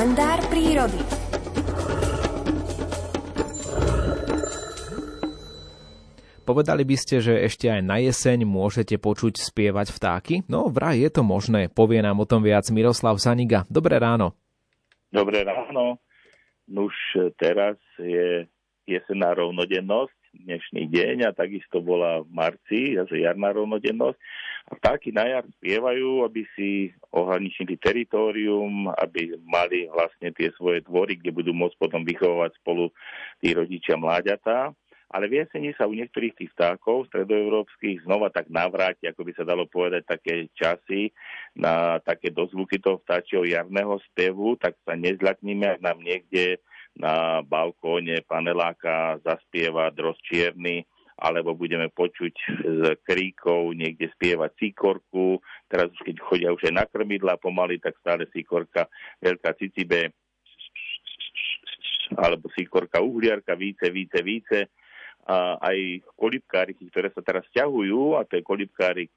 kalendár prírody. Povedali by ste, že ešte aj na jeseň môžete počuť spievať vtáky? No, vraj je to možné, povie nám o tom viac Miroslav Saniga. Dobré ráno. Dobré ráno. Nuž teraz je jesená rovnodennosť, dnešný deň a takisto bola v marci, also jarná rovnodennosť. A vtáky na jar spievajú, aby si ohraničili teritorium, aby mali vlastne tie svoje dvory, kde budú môcť potom vychovávať spolu tí rodičia mláďatá. Ale v jeseni sa u niektorých tých vtákov stredoeurópskych znova tak navráti, ako by sa dalo povedať, také časy na také dozvuky toho vtáčieho jarného spevu, tak sa nezľakníme, ak nám niekde na balkóne paneláka zaspieva dros čierny, alebo budeme počuť z kríkov niekde spievať síkorku. Teraz už keď chodia už aj na krmidla pomaly, tak stále síkorka, veľká cicibe, alebo síkorka uhliarka, více, více, více. A aj kolibkáriky, ktoré sa teraz ťahujú, a to je kolibkárik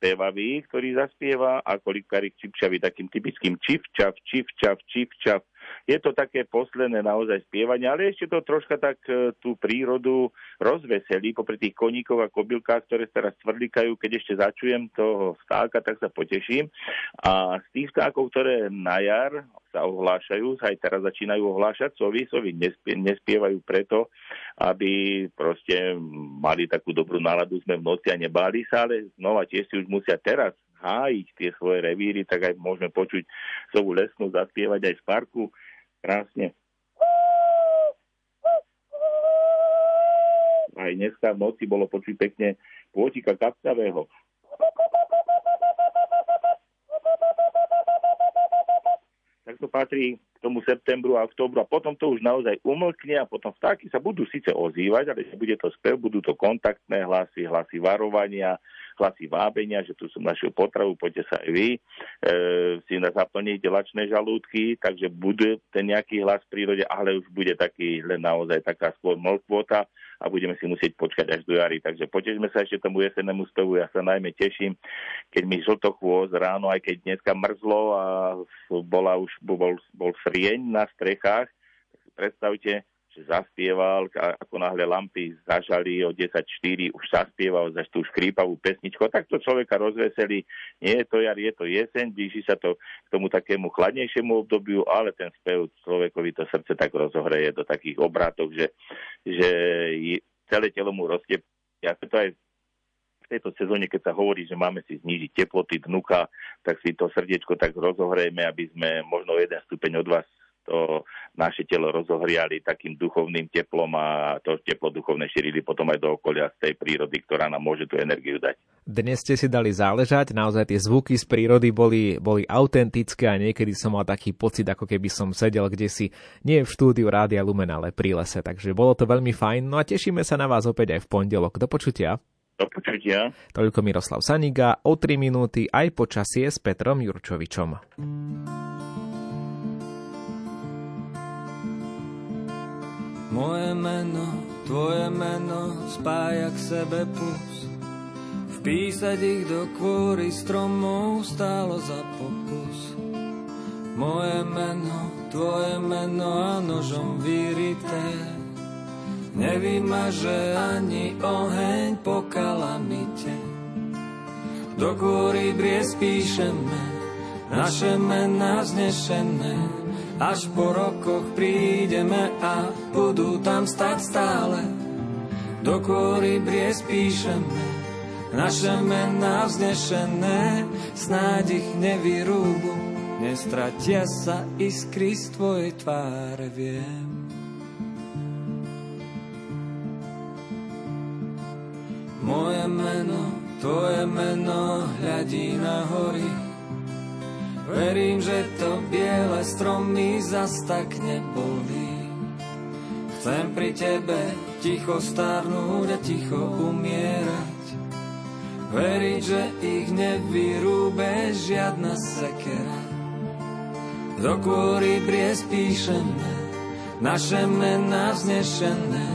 spevavý, ktorý zaspieva, a kolibkárik čipčavý takým typickým čipčav, čipčav, čipčav, je to také posledné naozaj spievanie, ale ešte to troška tak e, tú prírodu rozveselí popri tých koníkov a kobylkách, ktoré teraz tvrdlikajú, keď ešte začujem toho vtáka, tak sa poteším. A z tých vtákov, ktoré na jar sa ohlášajú, aj teraz začínajú ohlášať sovy, sovy nespie, nespievajú preto, aby proste mali takú dobrú náladu, sme v noci a nebáli sa, ale znova tiež si už musia teraz hájiť tie svoje revíry, tak aj môžeme počuť sovu lesnú zaspievať aj v parku krásne. Aj dneska v noci bolo počuť pekne pôtika kapcavého. Tak to patrí k tomu septembru a oktobru a potom to už naozaj umlkne a potom vtáky sa budú síce ozývať, ale bude to spev, budú to kontaktné hlasy, hlasy varovania, hlasy vábenia, že tu som našiel potravu, poďte sa aj vy, e, si zaplniť lačné žalúdky, takže bude ten nejaký hlas v prírode, ale už bude taký len naozaj taká skôr mlkvota a budeme si musieť počkať až do jary. Takže potežme sa ešte tomu jesennému spevu, ja sa najmä teším, keď mi žltochôz ráno, aj keď dneska mrzlo a bola už, bol, bol srieň na strechách, predstavte, že zaspieval, ako náhle lampy zažali o 10.4, už zaspieval za tú škrípavú pesničku. Tak to človeka rozveselí. Nie je to jar, je to jeseň, blíži sa to k tomu takému chladnejšiemu obdobiu, ale ten spev človekovi to srdce tak rozohreje do takých obrátok, že, že celé telo mu roztie. Ja to aj v tejto sezóne, keď sa hovorí, že máme si znížiť teploty dnuka, tak si to srdiečko tak rozohrejme, aby sme možno jeden stupeň od vás to naše telo rozohriali takým duchovným teplom a to teplo duchovné šírili potom aj do okolia z tej prírody, ktorá nám môže tú energiu dať. Dnes ste si dali záležať, naozaj tie zvuky z prírody boli, boli autentické a niekedy som mal taký pocit, ako keby som sedel kde si nie v štúdiu Rádia Lumen, ale pri lese, takže bolo to veľmi fajn. No a tešíme sa na vás opäť aj v pondelok. Do počutia. Do počutia. Toľko Miroslav Saniga, o 3 minúty aj počasie s Petrom Jurčovičom. Moje meno, tvoje meno spája k sebe plus Vpísať ich do kôry stromov stálo za pokus. Moje meno, tvoje meno a nožom vyrité. Nevymaže ani oheň po kalamite. Do kôry bries píšeme Naše mená znešené až po rokoch prídeme a budú tam stať stále. Do kôry bries píšeme naše mená vznešené, snáď ich nevyrúbu, nestratia sa iskry z tvojej tváre, viem. Moje meno, tvoje meno hľadí na hory, Verím, že to biele stromy zas tak nebolí. Chcem pri tebe ticho starnúť a ticho umierať. Veriť, že ich nevyrúbe žiadna sekera. Do kôry bries píšeme, naše mená vznešené.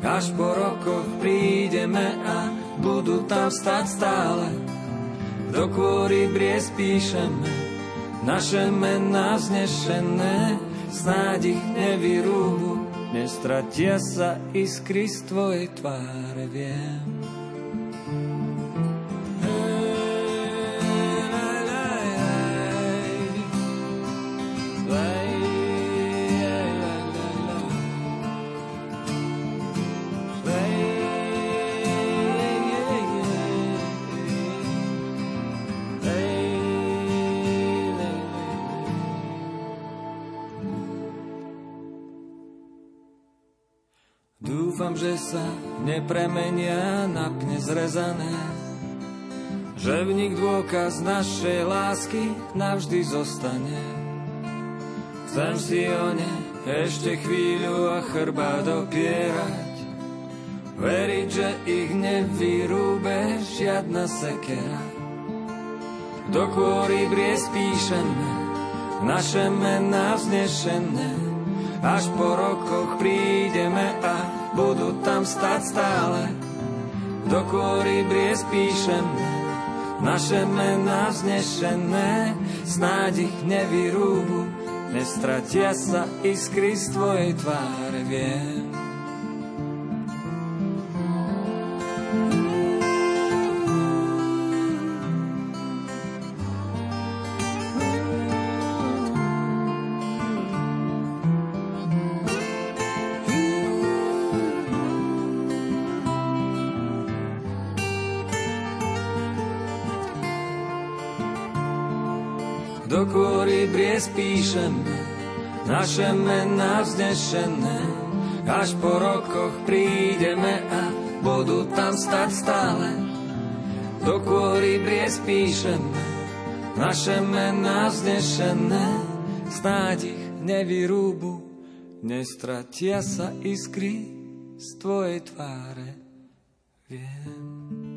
Až po rokoch prídeme a budú tam stať stále. Do kôry bries píšeme, naše mená vznešené, snáď ich nevyrúbu, nestratia sa iskry z tvojej tváre, viem. Dúfam, že sa nepremenia na pne zrezané, že v nich dôkaz našej lásky navždy zostane. Chcem si o ne ešte chvíľu a chrba dopierať, veriť, že ich nevyrúbe žiadna sekera. Do kôry bries píšeme, naše mená vznešené, až po rokoch prídeme a budú tam stať stále. Do kôry bries píšem naše mená vznešené, snáď ich nevyrúbu, nestratia sa iskry z tvojej tváre, viem. Spíšem naše mená vznešené. Až po rokoch prídeme a budú tam stať stále. Do kôry bries píšeme naše mená vznešené. Snáď ich nevyrúbu, nestratia sa iskry z tvojej tváre. Viem.